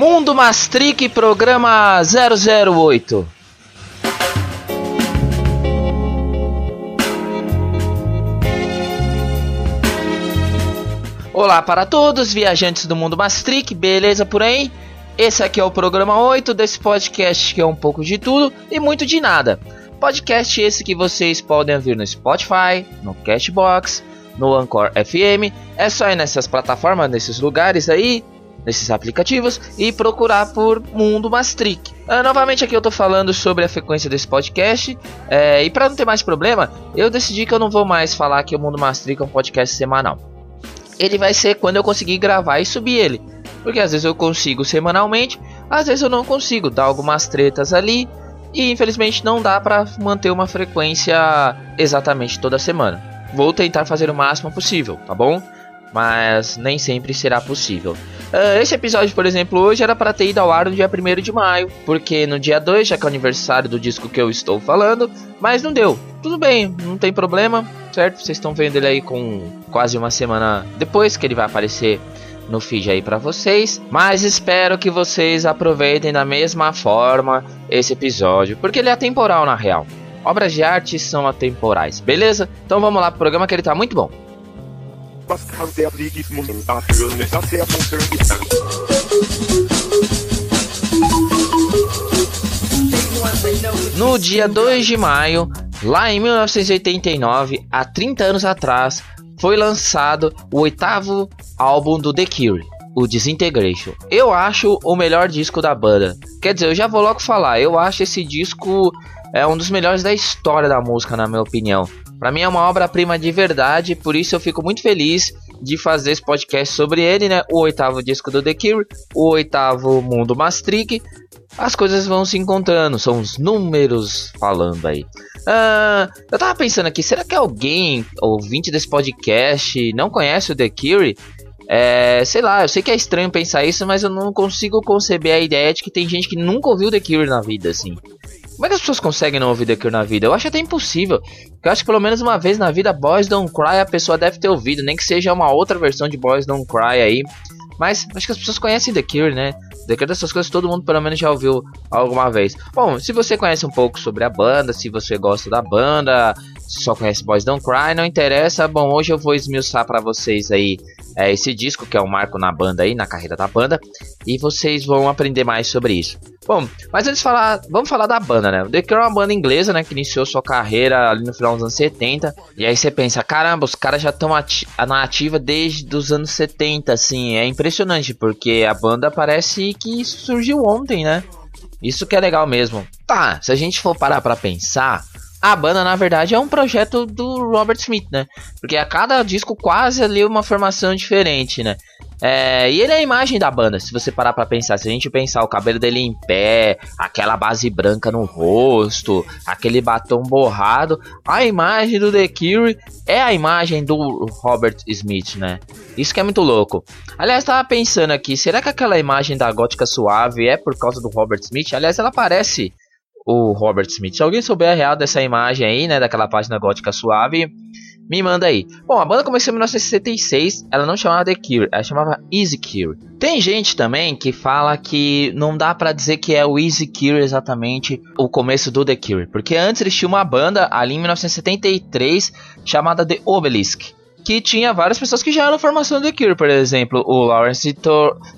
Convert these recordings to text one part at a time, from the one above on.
Mundo Mastric, programa 008. Olá para todos, viajantes do Mundo Mastric, beleza por aí? Esse aqui é o programa 8 desse podcast que é um pouco de tudo e muito de nada. Podcast esse que vocês podem ouvir no Spotify, no Cashbox, no Anchor FM. É só ir nessas plataformas, nesses lugares aí, nesses aplicativos e procurar por Mundo Mastric. Uh, novamente aqui eu tô falando sobre a frequência desse podcast é, e para não ter mais problema, eu decidi que eu não vou mais falar que o Mundo Mastric é um podcast semanal. Ele vai ser quando eu conseguir gravar e subir ele, porque às vezes eu consigo semanalmente, às vezes eu não consigo, dá algumas tretas ali e infelizmente não dá para manter uma frequência exatamente toda semana. Vou tentar fazer o máximo possível, tá bom? Mas nem sempre será possível. Uh, esse episódio, por exemplo, hoje era para ter ido ao ar no dia 1 de maio, porque no dia 2 já que é o aniversário do disco que eu estou falando, mas não deu. Tudo bem, não tem problema, certo? Vocês estão vendo ele aí com quase uma semana depois que ele vai aparecer no feed aí para vocês, mas espero que vocês aproveitem da mesma forma esse episódio, porque ele é atemporal na real. Obras de arte são atemporais, beleza? Então vamos lá pro programa que ele tá muito bom. Was kann der dafür, dass er No dia 2 de maio, lá em 1989, há 30 anos atrás, foi lançado o oitavo álbum do The Cure, o Disintegration. Eu acho o melhor disco da banda. Quer dizer, eu já vou logo falar, eu acho esse disco é um dos melhores da história da música, na minha opinião. Para mim é uma obra-prima de verdade, por isso eu fico muito feliz de fazer esse podcast sobre ele, né? O oitavo disco do The Cure, o oitavo Mundo Maastricht. As coisas vão se encontrando, são os números falando aí. Uh, eu tava pensando aqui, será que alguém, ouvinte desse podcast, não conhece o The Cure? É, sei lá, eu sei que é estranho pensar isso, mas eu não consigo conceber a ideia de que tem gente que nunca ouviu The Cure na vida, assim. Como é que as pessoas conseguem não ouvir The Cure na vida? Eu acho até impossível. Eu acho que pelo menos uma vez na vida Boys Don't Cry a pessoa deve ter ouvido, nem que seja uma outra versão de Boys Don't Cry aí. Mas acho que as pessoas conhecem The Cure, né? The Cure dessas coisas todo mundo pelo menos já ouviu alguma vez. Bom, se você conhece um pouco sobre a banda, se você gosta da banda, se só conhece Boys Don't Cry, não interessa. Bom, hoje eu vou esmiuçar para vocês aí é, esse disco, que é um marco na banda aí, na carreira da banda, e vocês vão aprender mais sobre isso. Bom, mas antes de falar, vamos falar da banda, né? The Cure é uma banda inglesa, né, que iniciou sua carreira ali no final dos anos 70, e aí você pensa, caramba, os caras já estão na ativa desde os anos 70, assim, é impressionante, porque a banda parece que surgiu ontem, né? Isso que é legal mesmo. Tá, se a gente for parar pra pensar, a banda, na verdade, é um projeto do Robert Smith, né? Porque a cada disco quase ali uma formação diferente, né? É, e ele é a imagem da banda, se você parar pra pensar. Se a gente pensar o cabelo dele em pé, aquela base branca no rosto, aquele batom borrado, a imagem do The Cure é a imagem do Robert Smith, né? Isso que é muito louco. Aliás, tava pensando aqui, será que aquela imagem da gótica suave é por causa do Robert Smith? Aliás, ela parece o Robert Smith. Se alguém souber a real dessa imagem aí, né, daquela página gótica suave, me manda aí. Bom, a banda começou em 1966, ela não chamava The Cure, ela chamava Easy Cure. Tem gente também que fala que não dá para dizer que é o Easy Cure exatamente o começo do The Cure, porque antes eles tinham uma banda ali em 1973 chamada The Obelisk, que tinha várias pessoas que já eram formação do The Cure, por exemplo, o Lawrence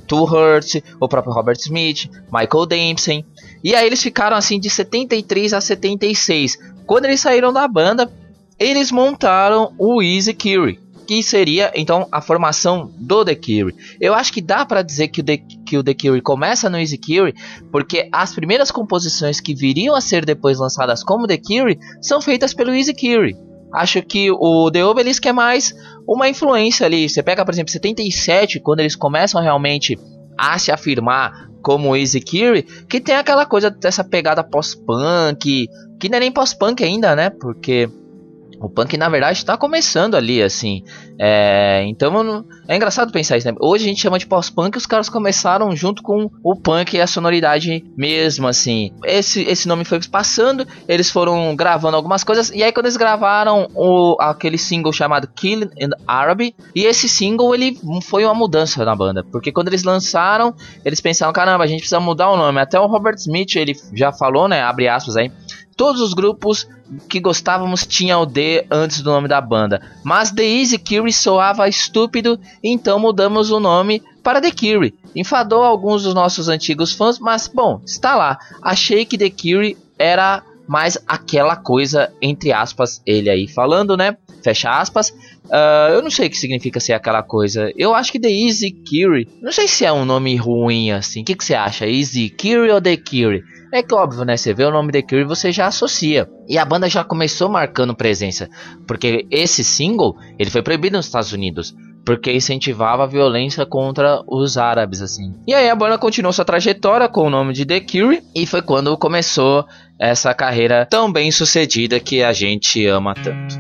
Tulhurst, o próprio Robert Smith, Michael Dempsey. E aí eles ficaram assim de 73 a 76. Quando eles saíram da banda, eles montaram o Easy Cure, que seria então a formação do The Cure. Eu acho que dá para dizer que o, The, que o The Cure começa no Easy Cure, porque as primeiras composições que viriam a ser depois lançadas como The Cure são feitas pelo Easy Cure. Acho que o The Obelisk é mais uma influência ali. Você pega, por exemplo, 77, quando eles começam realmente a se afirmar como Easy Cure, que tem aquela coisa dessa pegada pós-punk, que não é nem pós-punk ainda, né? Porque O punk, na verdade, está começando ali, assim. É, então, é engraçado pensar isso, né? Hoje a gente chama de pós-punk, os caras começaram junto com o punk e a sonoridade mesmo, assim. Esse, esse nome foi passando, eles foram gravando algumas coisas, e aí quando eles gravaram o, aquele single chamado Kill in Arabic, e esse single, ele foi uma mudança na banda, porque quando eles lançaram, eles pensaram, caramba, a gente precisa mudar o nome. Até o Robert Smith, ele já falou, né, abre aspas aí, todos os grupos que gostávamos tinha o D antes do nome da banda, mas The Easy Curie soava estúpido, então mudamos o nome para The Curie. Enfadou alguns dos nossos antigos fãs, mas bom, está lá. Achei que The Curie era mais aquela coisa, entre aspas, ele aí falando, né? Fecha aspas. Uh, eu não sei o que significa ser aquela coisa. Eu acho que The Easy Curie. Não sei se é um nome ruim assim. O que, que você acha? Easy Curie ou The Curie? É que óbvio, né? Você vê o nome The Cure e você já associa. E a banda já começou marcando presença. Porque esse single, ele foi proibido nos Estados Unidos. Porque incentivava a violência contra os árabes, assim. E aí a banda continuou sua trajetória com o nome de The Cure. E foi quando começou essa carreira tão bem sucedida que a gente ama tanto.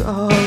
are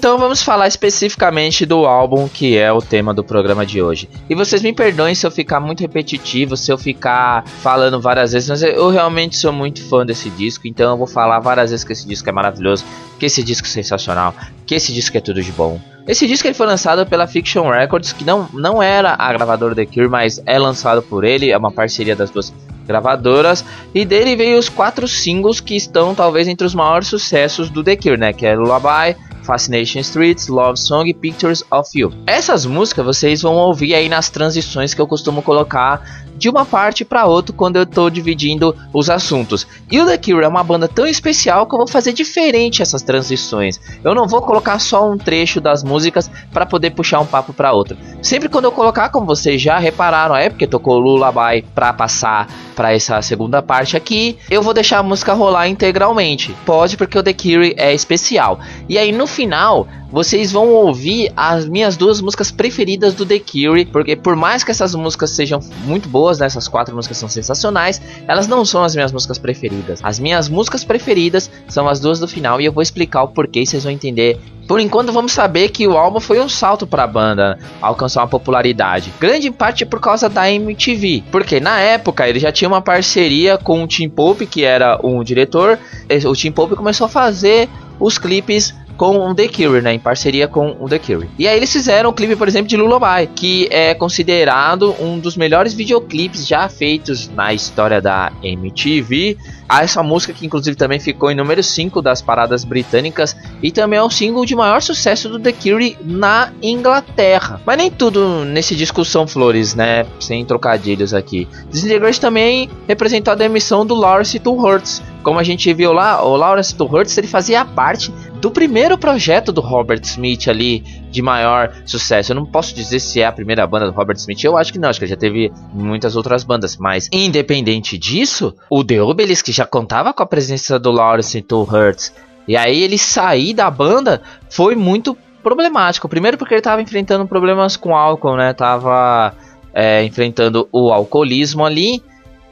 Então vamos falar especificamente do álbum que é o tema do programa de hoje. E vocês me perdoem se eu ficar muito repetitivo, se eu ficar falando várias vezes, mas eu realmente sou muito fã desse disco, então eu vou falar várias vezes que esse disco é maravilhoso, que esse disco é sensacional, que esse disco é tudo de bom. Esse disco ele foi lançado pela Fiction Records, que não, não era a gravadora The Cure, mas é lançado por ele, é uma parceria das duas gravadoras, e dele veio os quatro singles que estão talvez entre os maiores sucessos do The Cure, né, que é Lullaby, Fascination Streets, Love Song Pictures of You. Essas músicas vocês vão ouvir aí nas transições que eu costumo colocar de uma parte para outra quando eu tô dividindo os assuntos. E o The Cure é uma banda tão especial que eu vou fazer diferente essas transições. Eu não vou colocar só um trecho das músicas para poder puxar um papo para outra. Sempre quando eu colocar, como vocês já repararam, é porque tocou Lullaby para passar para essa segunda parte aqui, eu vou deixar a música rolar integralmente. Pode porque o The Cure é especial. E aí no final vocês vão ouvir as minhas duas músicas preferidas do The Cure, porque por mais que essas músicas sejam muito boas, né, essas quatro músicas são sensacionais, elas não são as minhas músicas preferidas. As minhas músicas preferidas são as duas do final e eu vou explicar o porquê, vocês vão entender por enquanto, vamos saber que o álbum foi um salto para a banda alcançar uma popularidade. Grande parte por causa da MTV, porque na época ele já tinha uma parceria com o Tim Pope, que era um diretor. O Tim Pope começou a fazer os clipes com o The Cure, né? Em parceria com o The Cure. E aí eles fizeram o clipe, por exemplo, de Lullaby, que é considerado um dos melhores videoclipes já feitos na história da MTV. Essa música que inclusive também ficou em número 5 das paradas britânicas e também é o single de maior sucesso do The Cure na Inglaterra. Mas nem tudo nesse disco são flores, né? Sem trocadilhos aqui. Disintegration também representou a demissão do Lawrence Two Hurts. Como a gente viu lá, o Lawrence Two Hurts ele fazia parte do primeiro projeto do Robert Smith ali de maior sucesso. Eu não posso dizer se é a primeira banda do Robert Smith, eu acho que não, acho que já teve muitas outras bandas, mas independente disso, o The Obelisk já contava com a presença do Lawrence Two Hurts. E aí ele sair da banda foi muito problemático. Primeiro porque ele estava enfrentando problemas com álcool, né? Tava é, enfrentando o alcoolismo ali.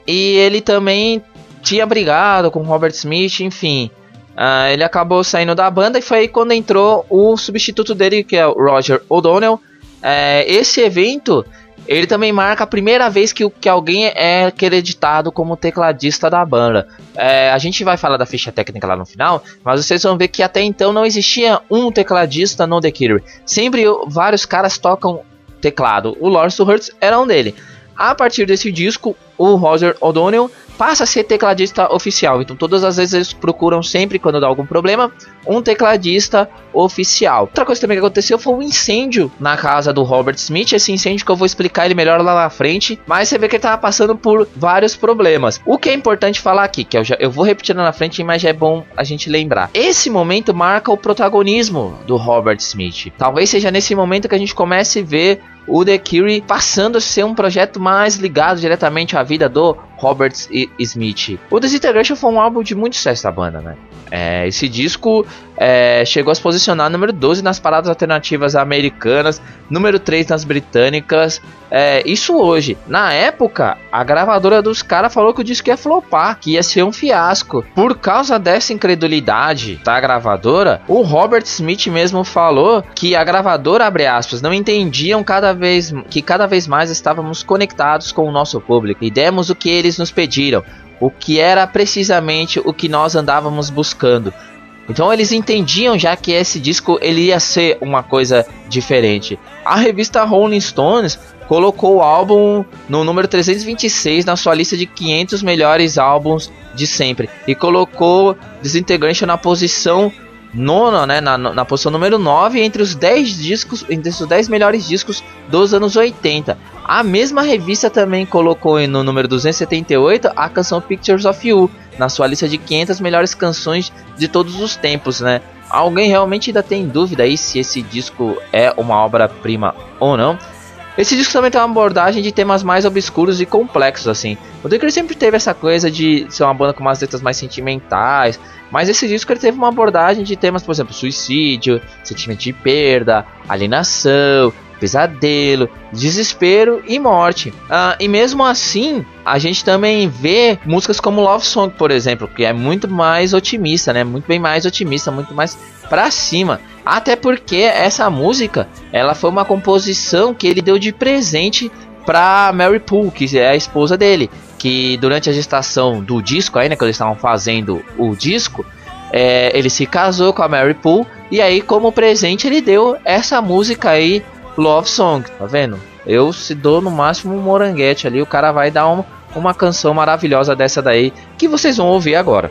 E ele também tinha brigado com Robert Smith, enfim. Uh, ele acabou saindo da banda e foi aí quando entrou o substituto dele, que é o Roger O'Donnell. É, esse evento ele também marca a primeira vez que, que alguém é acreditado como tecladista da banda. É, a gente vai falar da ficha técnica lá no final, mas vocês vão ver que até então não existia um tecladista no The Cure. Sempre vários caras tocam teclado. O Lawrence Hurts era um dele. A partir desse disco, o Roger O'Donnell passa a ser tecladista oficial. Então, todas as vezes eles procuram sempre, quando dá algum problema, um tecladista oficial. Outra coisa também que aconteceu foi um incêndio na casa do Robert Smith. Esse incêndio que eu vou explicar ele melhor lá na frente. Mas você vê que ele tava passando por vários problemas. O que é importante falar aqui, que eu, já, eu vou repetir lá na frente, mas é bom a gente lembrar. Esse momento marca o protagonismo do Robert Smith. Talvez seja nesse momento que a gente comece a ver o The Cure passando a ser um projeto mais ligado diretamente à vida do Robert Smith. O Disintegration foi um álbum de muito sucesso da banda, né? É, esse disco é, chegou a se posicionar número 12 nas paradas alternativas americanas, número 3 nas britânicas. É, isso hoje. Na época, a gravadora dos caras falou que o disco ia flopar, que ia ser um fiasco. Por causa dessa incredulidade da gravadora, o Robert Smith mesmo falou que a gravadora, abre aspas, não entendiam cada vez que cada vez mais estávamos conectados com o nosso público e demos o que eles nos pediram, o que era precisamente o que nós andávamos buscando. Então eles entendiam já que esse disco ele ia ser uma coisa diferente. A revista Rolling Stones colocou o álbum no número 326 na sua lista de 500 melhores álbuns de sempre e colocou Disintegration na posição nona, né, na, na posição número 9 entre os 10 discos, entre os 10 melhores discos dos anos 80. A mesma revista também colocou no número 278 a canção Pictures of You na sua lista de 500 melhores canções de todos os tempos, né? Alguém realmente ainda tem dúvida aí se esse disco é uma obra-prima ou não? Esse disco também tem uma abordagem de temas mais obscuros e complexos, assim. O Cure sempre teve essa coisa de ser uma banda com umas letras mais sentimentais, mas esse disco ele teve uma abordagem de temas, por exemplo, suicídio, sentimento de perda, alienação, pesadelo, desespero e morte. Uh, e mesmo assim, a gente também vê músicas como Love Song, por exemplo, que é muito mais otimista, né? Muito bem mais otimista, muito mais para cima. Até porque essa música, ela foi uma composição que ele deu de presente pra Mary Poole, que é a esposa dele. Que durante a gestação do disco aí, né, quando eles estavam fazendo o disco, é, ele se casou com a Mary Poole e aí como presente ele deu essa música aí, Love Song, tá vendo? Eu se dou no máximo um moranguete ali, o cara vai dar um, uma canção maravilhosa dessa daí que vocês vão ouvir agora.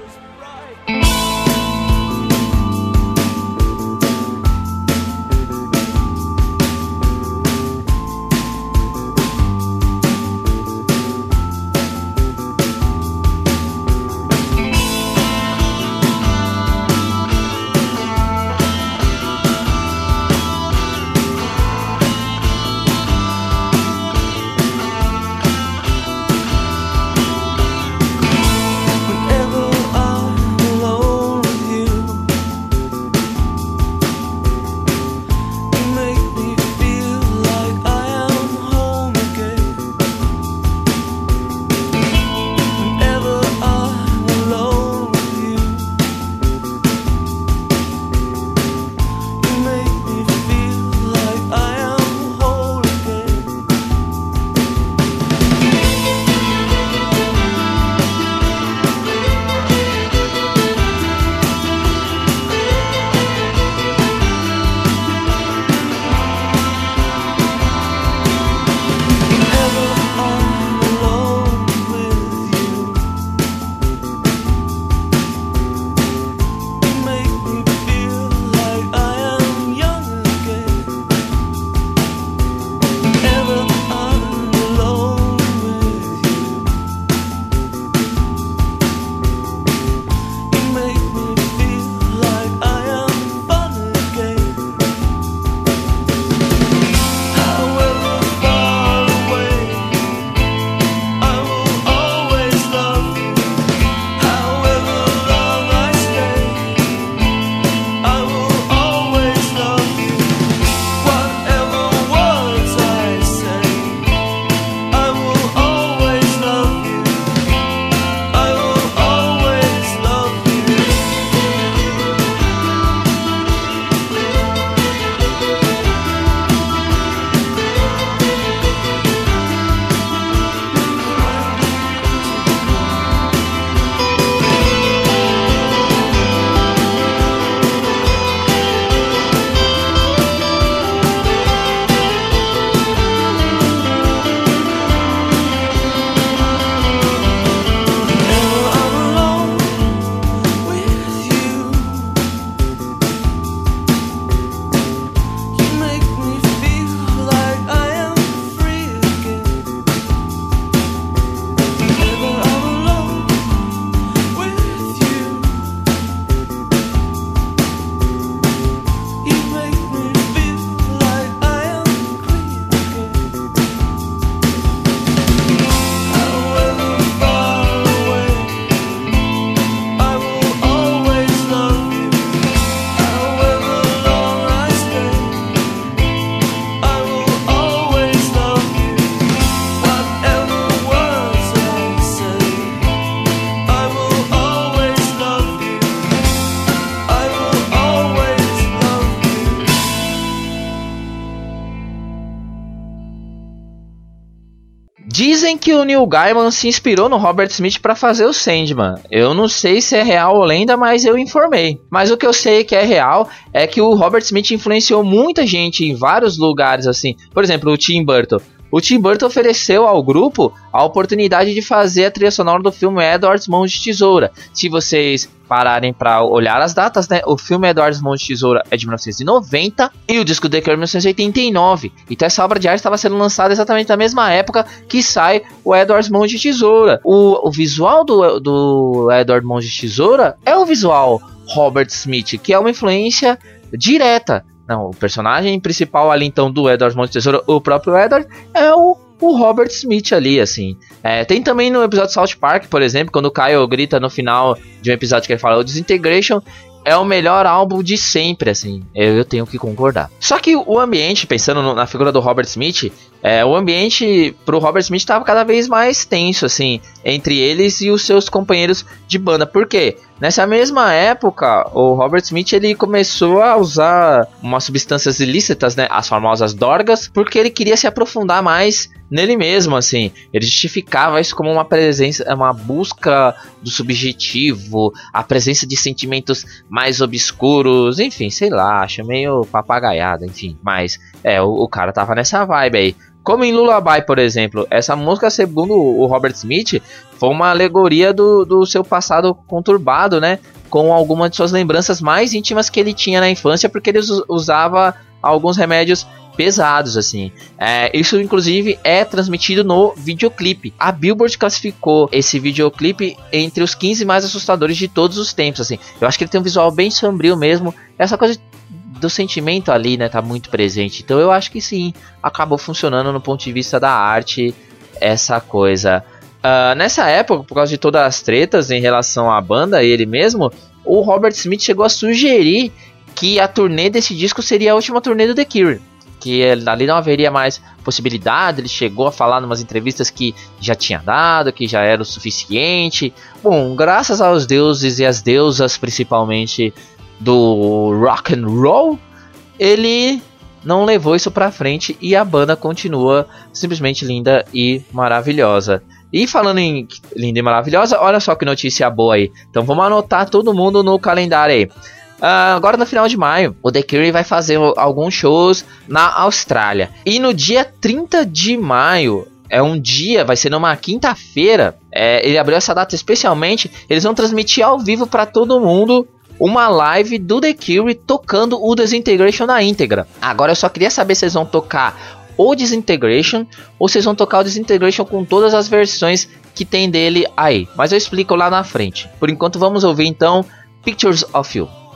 Que o Neil Gaiman se inspirou no Robert Smith para fazer o Sandman. Eu não sei se é real ou lenda, mas eu informei. Mas o que eu sei que é real é que o Robert Smith influenciou muita gente em vários lugares assim. Por exemplo, o Tim Burton. O Tim Burton ofereceu ao grupo a oportunidade de fazer a trilha sonora do filme Edward's Mãos de Tesoura. Se vocês pararem para olhar as datas, né? O filme Edward's Mãos de Tesoura é de 1990 e o disco The Cure é 1989. Então essa obra de arte estava sendo lançada exatamente na mesma época que sai o Edward's Mãos de Tesoura. O, o visual do, do Edward Mãos de Tesoura é o visual Robert Smith, que é uma influência direta não, o personagem principal ali então do Edward de Tesouro, o próprio Edward, é o, o Robert Smith ali, assim. É, tem também no episódio South Park, por exemplo, quando o Kyle grita no final de um episódio que ele fala o Disintegration é o melhor álbum de sempre, assim. Eu, tenho que concordar. Só que o ambiente, pensando na figura do Robert Smith, é, o ambiente pro Robert Smith estava cada vez mais tenso, assim, entre eles e os seus companheiros de banda. Por quê? Nessa mesma época, o Robert Smith ele começou a usar umas substâncias ilícitas, né, as famosas dorgas, porque ele queria se aprofundar mais nele mesmo, assim. Ele justificava isso como uma presença, uma busca do subjetivo, a presença de sentimentos mais obscuros, enfim, sei lá, acho meio papagaiado, enfim. Mas, é, o, o cara tava nessa vibe aí. Como em Lullaby, por exemplo, essa música, segundo o Robert Smith, foi uma alegoria do, do seu passado conturbado, né? Com algumas de suas lembranças mais íntimas que ele tinha na infância, porque ele usava alguns remédios pesados, assim. É, isso, inclusive, é transmitido no videoclipe. A Billboard classificou esse videoclipe entre os 15 mais assustadores de todos os tempos, assim. Eu acho que ele tem um visual bem sombrio mesmo. Essa coisa do sentimento ali, né, tá muito presente. Então eu acho que sim, acabou funcionando no ponto de vista da arte essa coisa. Uh, nessa época, por causa de todas as tretas em relação à banda e ele mesmo, o Robert Smith chegou a sugerir que a turnê desse disco seria a última turnê do The Cure. Que ali não haveria mais possibilidade. Ele chegou a falar em umas entrevistas que já tinha dado, que já era o suficiente. Bom, graças aos deuses e às deusas, principalmente do rock and roll, ele não levou isso pra frente e a banda continua simplesmente linda e maravilhosa. E falando em linda e maravilhosa, olha só que notícia boa aí. Então vamos anotar todo mundo no calendário aí. Uh, agora no final de maio, o The Cure vai fazer alguns shows na Austrália. E no dia 30 de maio, é um dia, vai ser numa quinta-feira. É, ele abriu essa data especialmente. Eles vão transmitir ao vivo para todo mundo uma live do The Cure tocando o Desintegration na íntegra. Agora eu só queria saber se eles vão tocar o Disintegration ou se vocês vão tocar o Disintegration com todas as versões que tem dele aí. Mas eu explico lá na frente. Por enquanto vamos ouvir então Pictures of You.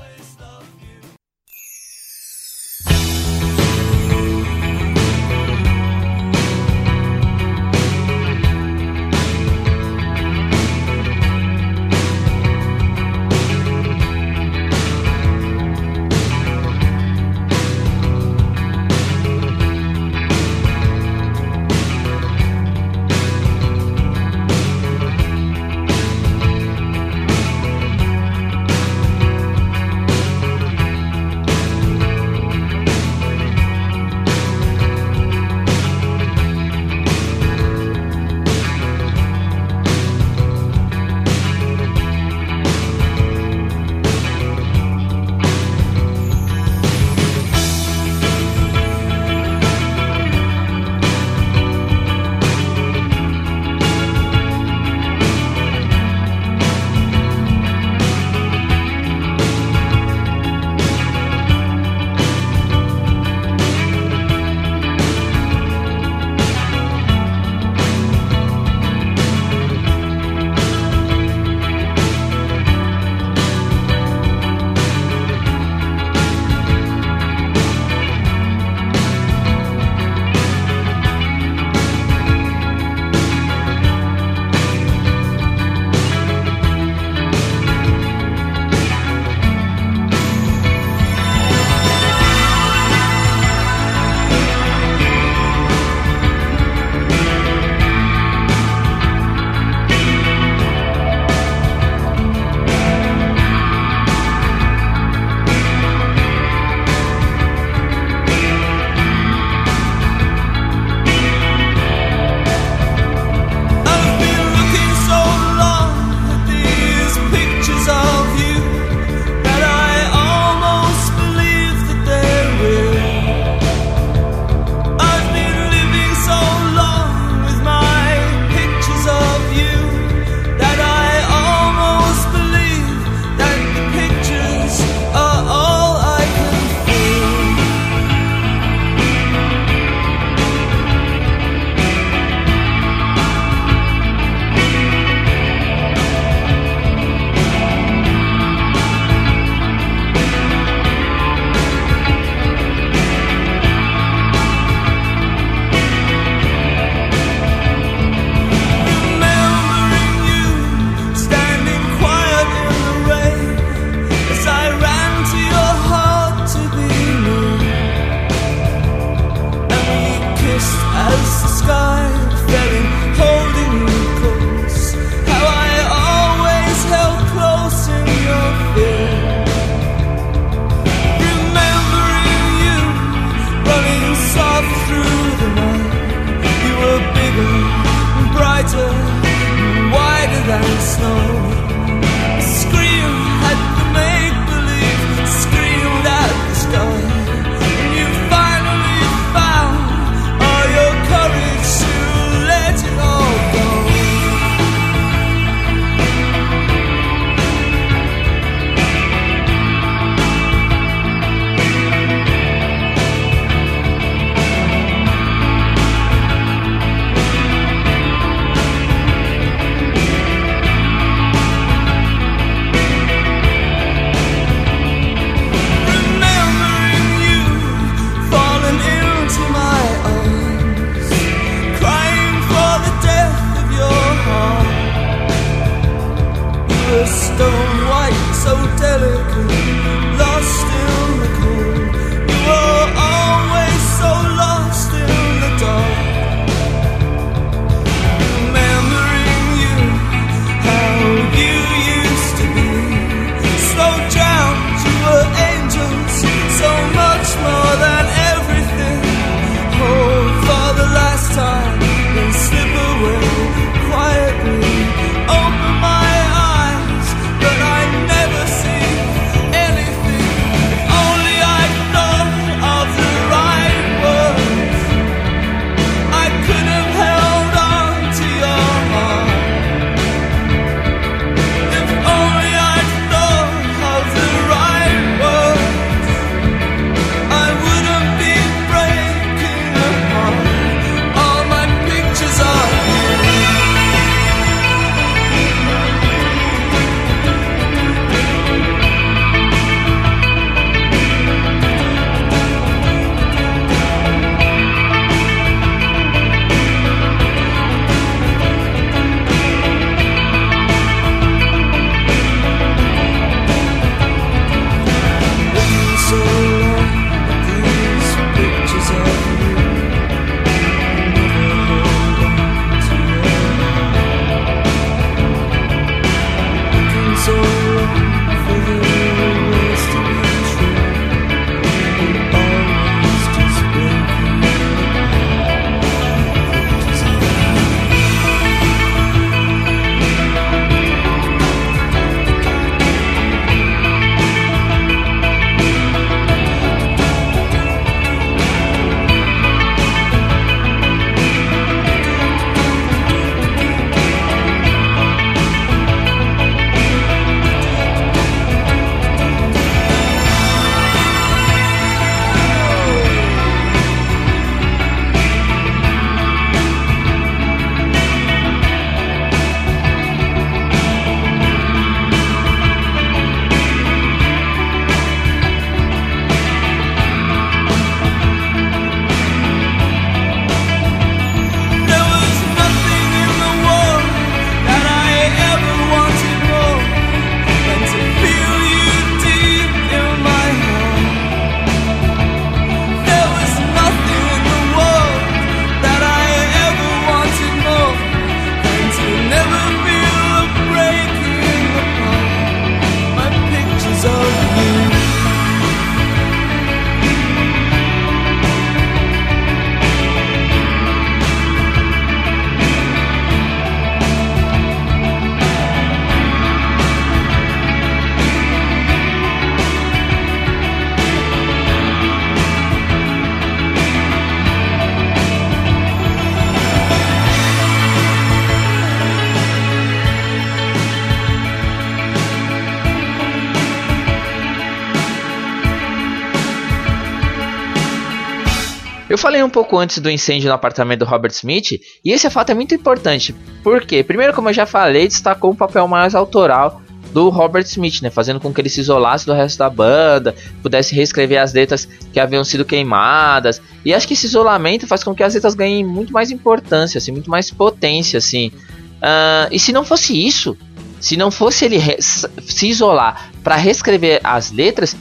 Eu falei um pouco antes do incêndio no apartamento do Robert Smith, e esse fato é muito importante. Por quê? Primeiro, como eu já falei, destacou um papel mais autoral do Robert Smith, né, fazendo com que ele se isolasse do resto da banda, pudesse reescrever as letras que haviam sido queimadas. E acho que esse isolamento faz com que as letras ganhem muito mais importância, assim, muito mais potência, assim. Uh, e se não fosse isso, se não fosse ele se isolar para reescrever as letras,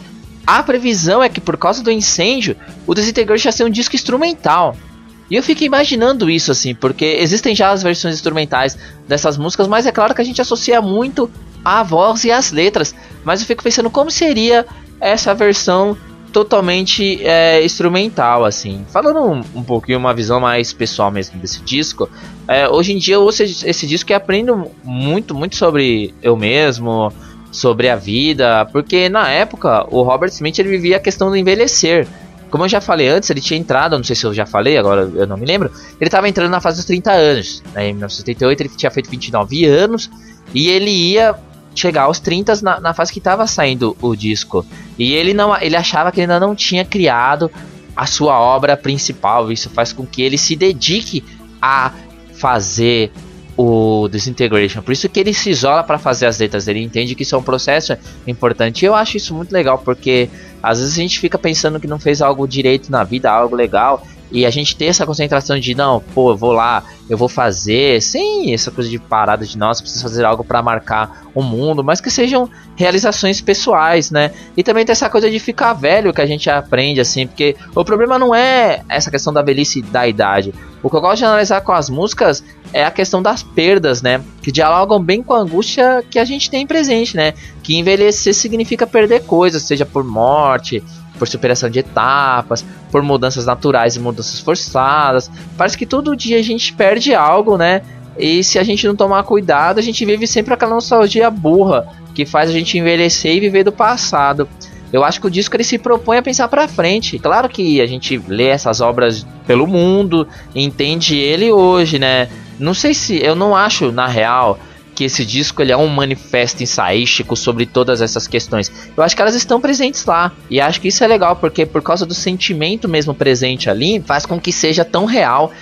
a previsão é que por causa do incêndio, o Disintegration ia ser um disco instrumental. E eu fico imaginando isso assim, porque existem já as versões instrumentais dessas músicas, mas é claro que a gente associa muito a voz e as letras. Mas eu fico pensando como seria essa versão totalmente é, instrumental, assim. Falando um, um, pouquinho, uma visão mais pessoal mesmo desse disco, é, hoje em dia eu ouço esse disco e aprendo muito, muito sobre eu mesmo, sobre a vida, porque na época o Robert Smith ele vivia a questão do envelhecer. Como eu já falei antes, ele tinha entrado, não sei se eu já falei, agora eu não me lembro, ele estava entrando na fase dos 30 anos. Né? Em 1978 ele tinha feito 29 anos e ele ia chegar aos 30 na, na fase que estava saindo o disco. E ele não ele achava que ele ainda não tinha criado a sua obra principal. Isso faz com que ele se dedique a fazer o Disintegration. Por isso que ele se isola para fazer as letras. Ele entende que isso é um processo importante. E eu acho isso muito legal, porque às vezes a gente fica pensando que não fez algo direito na vida, algo legal. E a gente ter essa concentração de não, pô, eu vou lá, eu vou fazer, sem essa coisa de parada de nossa, preciso fazer algo para marcar o mundo, mas que sejam realizações pessoais, né? E também tem essa coisa de ficar velho que a gente aprende assim, porque o problema não é essa questão da velhice da idade. O que eu gosto de analisar com as músicas é a questão das perdas, né? Que dialogam bem com a angústia que a gente tem presente, né? Que envelhecer significa perder coisas, seja por morte, por superação de etapas, por mudanças naturais e mudanças forçadas. Parece que todo dia a gente perde algo, né? E se a gente não tomar cuidado, a gente vive sempre aquela nostalgia burra que faz a gente envelhecer e viver do passado. Eu acho que o disco ele se propõe a pensar para frente. Claro que a gente lê essas obras pelo mundo, entende ele hoje, né? Não sei se eu não acho na real que esse disco ele é um manifesto ensaístico sobre todas essas questões. Eu acho que elas estão presentes lá. E acho que isso é legal, porque por causa do sentimento mesmo presente ali, faz com que seja tão real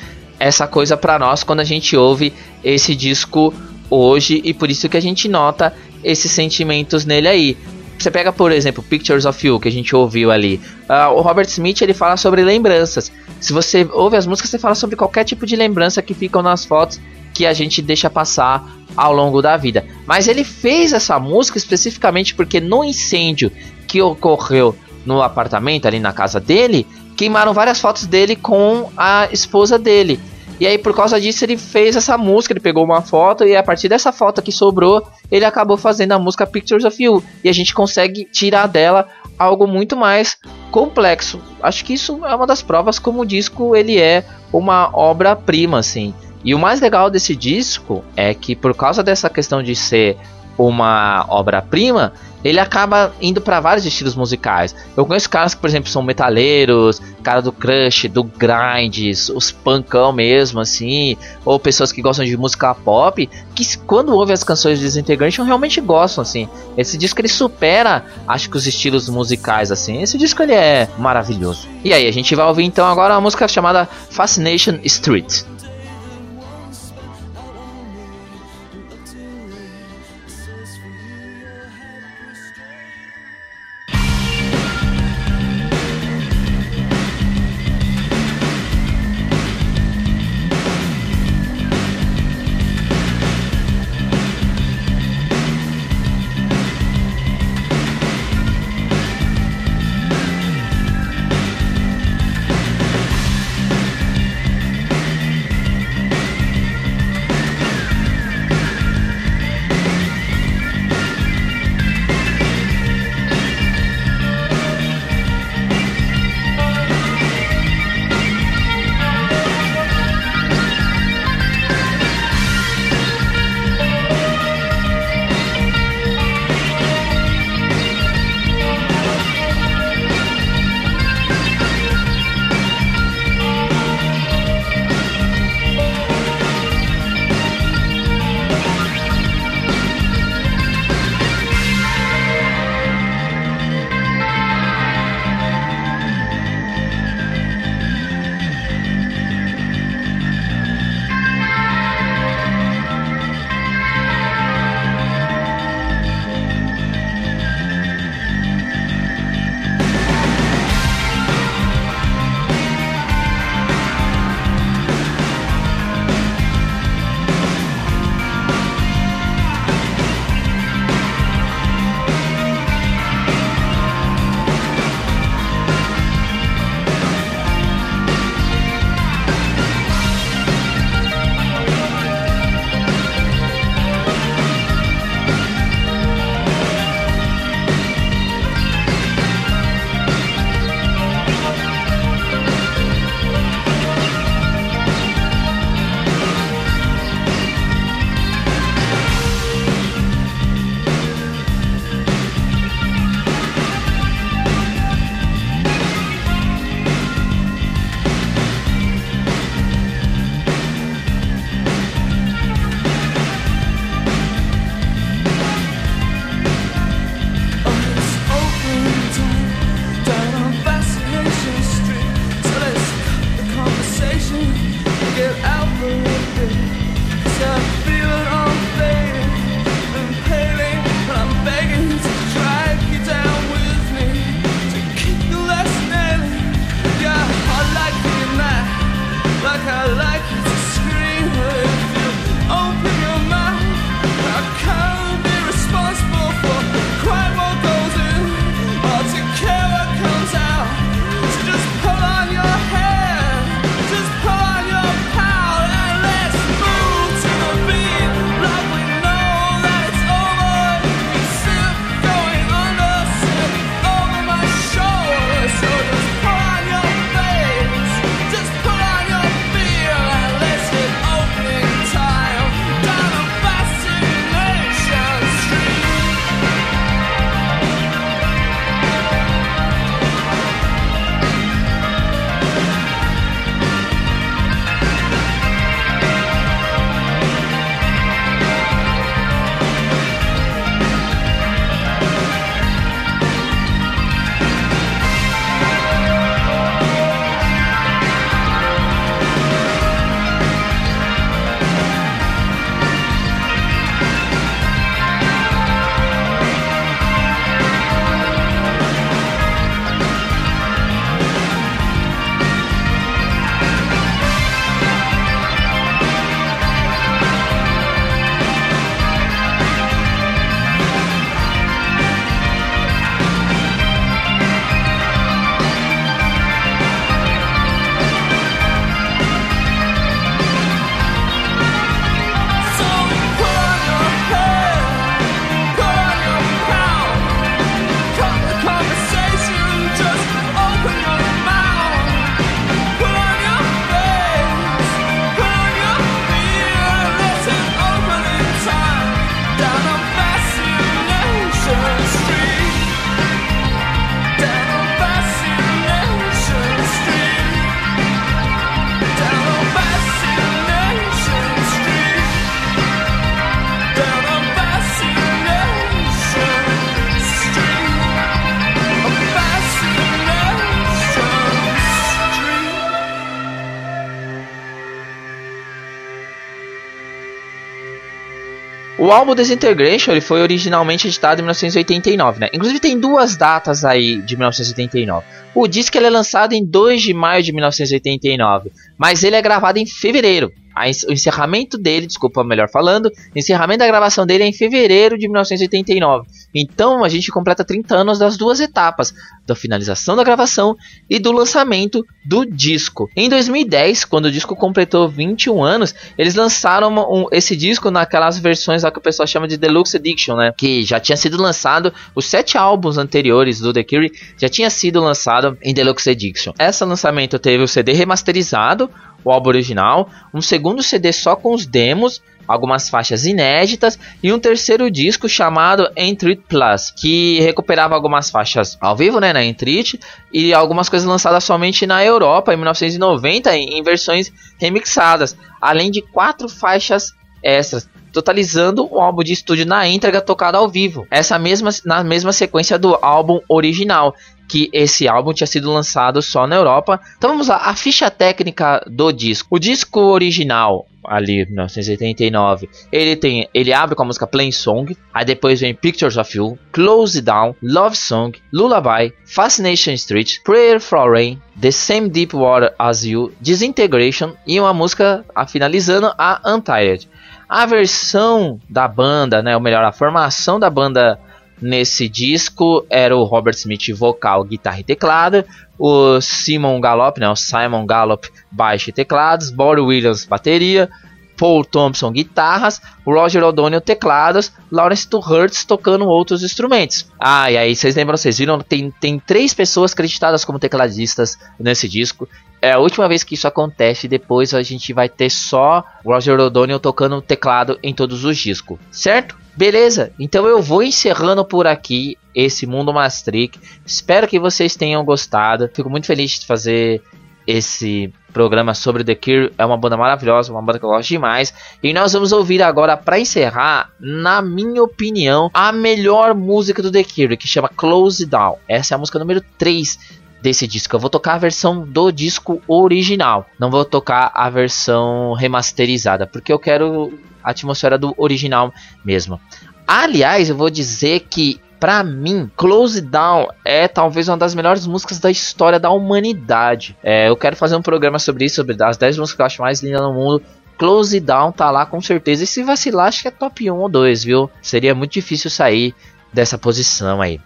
essa coisa para nós quando a gente ouve esse disco hoje e por isso que a gente nota esses sentimentos nele aí. Você pega, por exemplo, Pictures of You, que a gente ouviu ali. Uh, o Robert Smith ele fala sobre lembranças. Se você ouve as músicas, você fala sobre qualquer tipo de lembrança que ficam nas fotos que a gente deixa passar ao longo da vida. Mas ele fez essa música especificamente porque no incêndio que ocorreu no apartamento, ali na casa dele, queimaram várias fotos dele com a esposa dele. E aí, por causa disso, ele fez essa música. Ele pegou uma foto e a partir dessa foto que sobrou, ele acabou fazendo a música Pictures of You. E a gente consegue tirar dela algo muito mais complexo. Acho que isso é uma das provas como o disco ele é uma obra-prima, assim. E o mais legal desse disco é que por causa dessa questão de ser uma obra-prima, ele acaba indo para vários estilos musicais. Eu conheço caras que, por exemplo, são metaleiros, cara do crush, do grind, os punkão mesmo, assim, ou pessoas que gostam de música pop, que quando ouvem as canções de Disintegration realmente gostam, assim. Esse disco ele supera, acho que os estilos musicais, assim. Esse disco ele é maravilhoso. E aí, a gente vai ouvir então agora uma música chamada Fascination Street. O álbum Desintegration ele foi originalmente editado em 1989, né? Inclusive tem duas datas aí de 1989. O disco ele é lançado em 2 de maio de 1989, mas ele é gravado em fevereiro o encerramento dele, desculpa, melhor falando, o encerramento da gravação dele é em fevereiro de 1989. Então a gente completa 30 anos das duas etapas, da finalização da gravação e do lançamento do disco. Em 2010, quando o disco completou 21 anos, eles lançaram um, esse disco naquelas versões lá que o pessoal chama de Deluxe Edition, né? Que já tinha sido lançado, os sete álbuns anteriores do The Cure já tinha sido lançado em Deluxe Edition. Esse lançamento teve o CD remasterizado, o álbum original, um segundo CD só com os demos, algumas faixas inéditas e um terceiro disco chamado Entrit Plus, que recuperava algumas faixas ao vivo, né, na Entrit e algumas coisas lançadas somente na Europa em 1990 em, versões remixadas, além de quatro faixas extras, totalizando o álbum de estúdio na entrega tocado ao vivo. Essa mesma na mesma sequência do álbum original, que esse álbum tinha sido lançado só na Europa. Então vamos lá, a ficha técnica do disco. O disco original, ali 1989, ele tem, ele abre com a música Plain Song, aí depois vem Pictures of You, Close Down, Love Song, Lullaby, Fascination Street, Prayer for Rain, The Same Deep Water as You, Disintegration e uma música a, finalizando a Untired. A versão da banda, né, ou melhor, a formação da banda Nesse disco era o Robert Smith vocal, guitarra e teclado, o Simon Gallop, né, o Simon Gallop baixo e teclados, Bob Williams bateria, Paul Thompson guitarras, Roger O'Donnell teclados, Lawrence Hertz tocando outros instrumentos. Ah, e aí vocês lembram, vocês viram, tem, tem três pessoas acreditadas como tecladistas nesse disco. É a última vez que isso acontece, depois a gente vai ter só Roger O'Donnell tocando teclado em todos os discos, certo? Beleza, então eu vou encerrando por aqui esse Mundo Maastricht. Espero que vocês tenham gostado. Fico muito feliz de fazer esse programa sobre The Cure. É uma banda maravilhosa, uma banda que eu gosto demais. E nós vamos ouvir agora, para encerrar, na minha opinião, a melhor música do The Cure, que chama Close Down. Essa é a música número 3 desse disco. Eu vou tocar a versão do disco original, não vou tocar a versão remasterizada, porque eu quero a atmosfera do original mesmo. Aliás, eu vou dizer que para mim, Close Down é talvez uma das melhores músicas da história da humanidade. É, eu quero fazer um programa sobre isso, sobre as 10 músicas que eu acho mais lindas no mundo. Close Down tá lá com certeza. E se vacilar, acho que é top 1 ou 2, viu? Seria muito difícil sair dessa posição aí.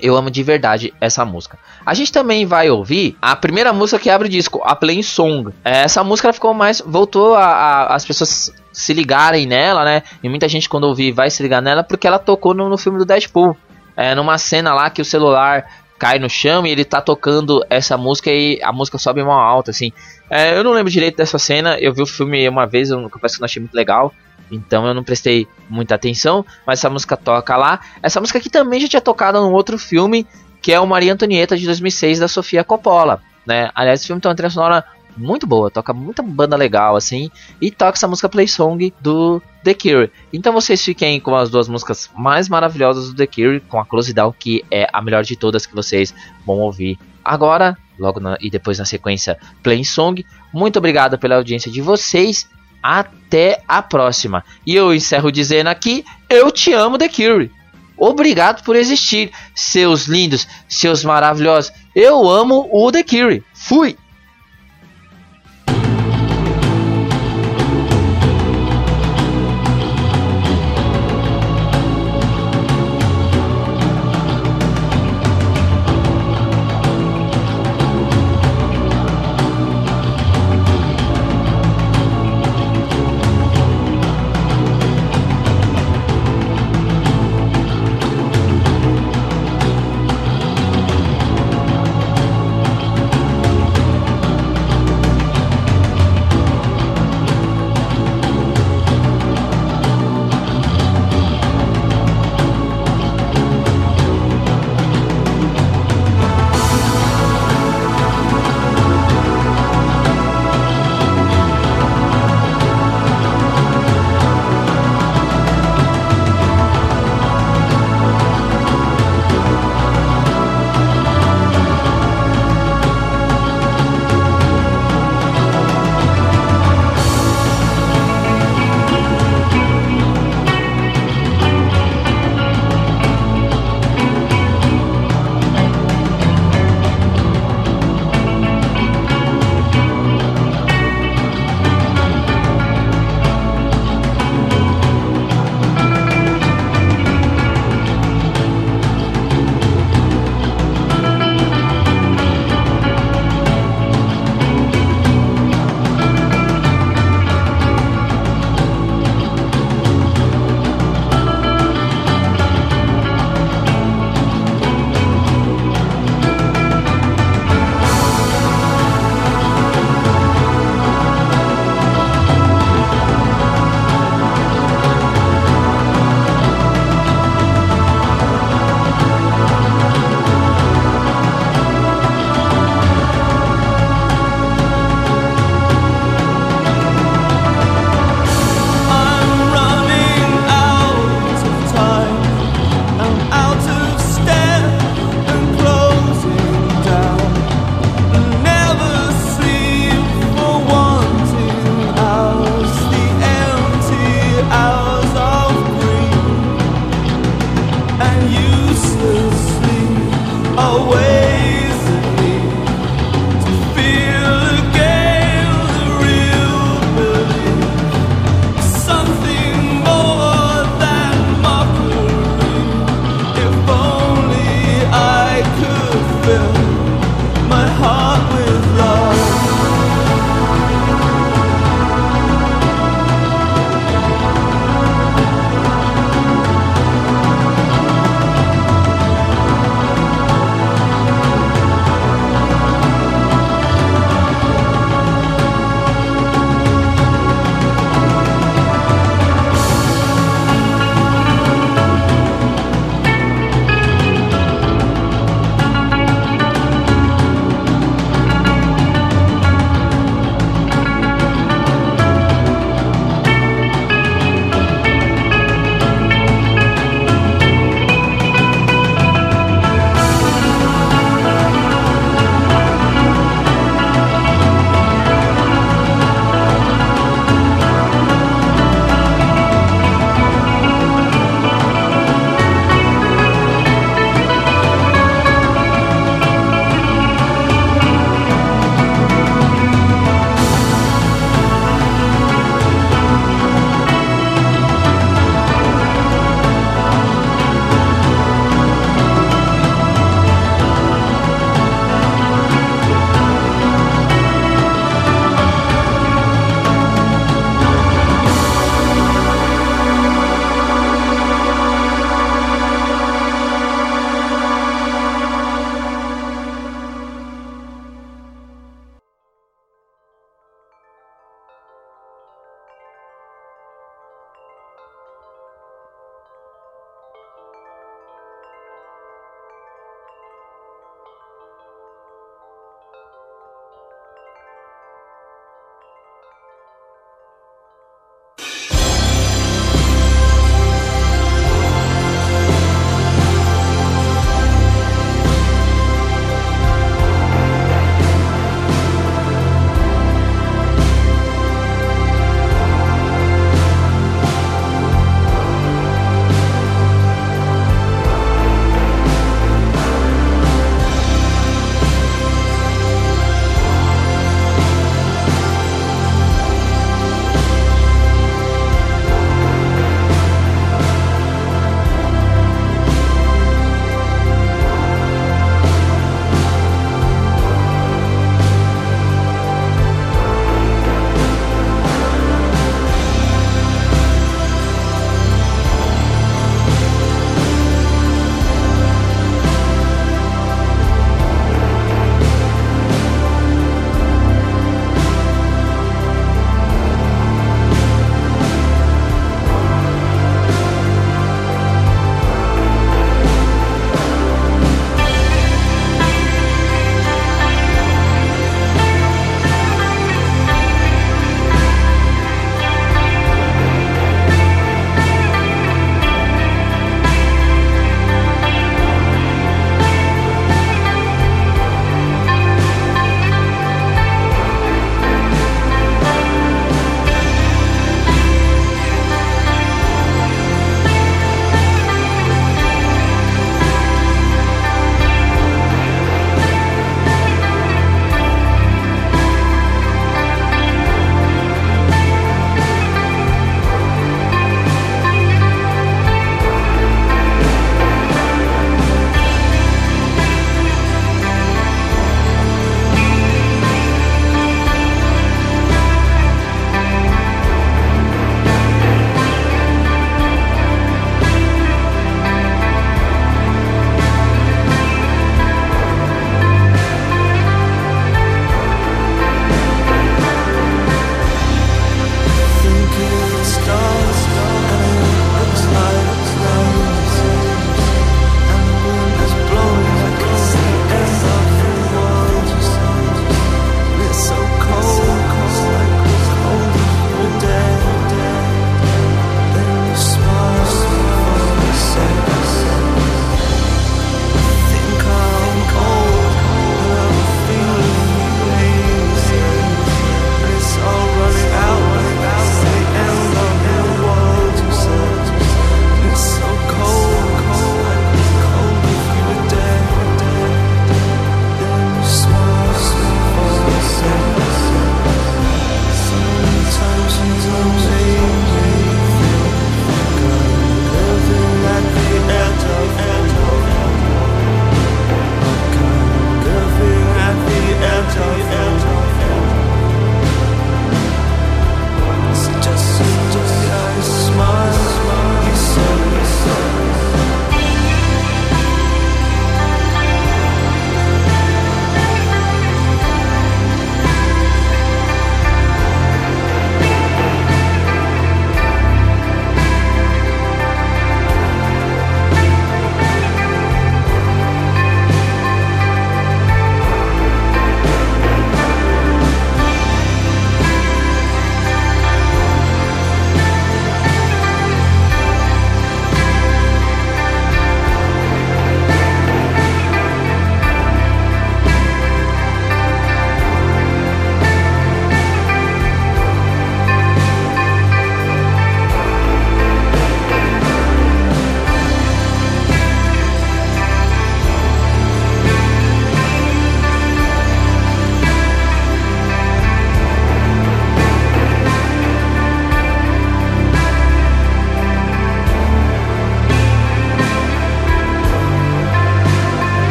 Eu amo de verdade essa música. A gente também vai ouvir a primeira música que abre o disco, a Plain Song. Essa música ficou mais. voltou a, a, as pessoas se ligarem nela, né? E muita gente, quando ouvir, vai se ligar nela porque ela tocou no, no filme do Deadpool. É, numa cena lá que o celular cai no chão e ele tá tocando essa música e a música sobe mal alta, assim. É, eu não lembro direito dessa cena, eu vi o filme uma vez, eu confesso que não achei muito legal. Então eu não prestei muita atenção, mas essa música toca lá. Essa música aqui também já tinha tocado num outro filme, que é o Maria Antonieta de 2006 da Sofia Coppola, né? Aliás, esse filme tem uma trilha sonora muito boa, toca muita banda legal assim, e toca essa música Play Song do The Cure. Então vocês fiquem com as duas músicas mais maravilhosas do The Cure, com a Close Down, que é a melhor de todas que vocês vão ouvir agora, logo na, e depois na sequência Play Song. Muito obrigado pela audiência de vocês até a próxima. E eu encerro dizendo aqui: Eu te amo, The Cure. Obrigado por existir, seus lindos, seus maravilhosos. Eu amo o The Cure. Fui!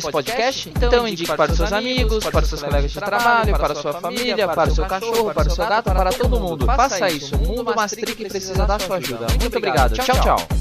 Desse podcast? Então indique para os seus amigos, para os seus colegas de trabalho, para a sua família, para o seu cachorro, para o seu gato, para todo mundo. Faça isso. O mundo Mastric precisa da sua ajuda. Muito obrigado. Tchau, tchau.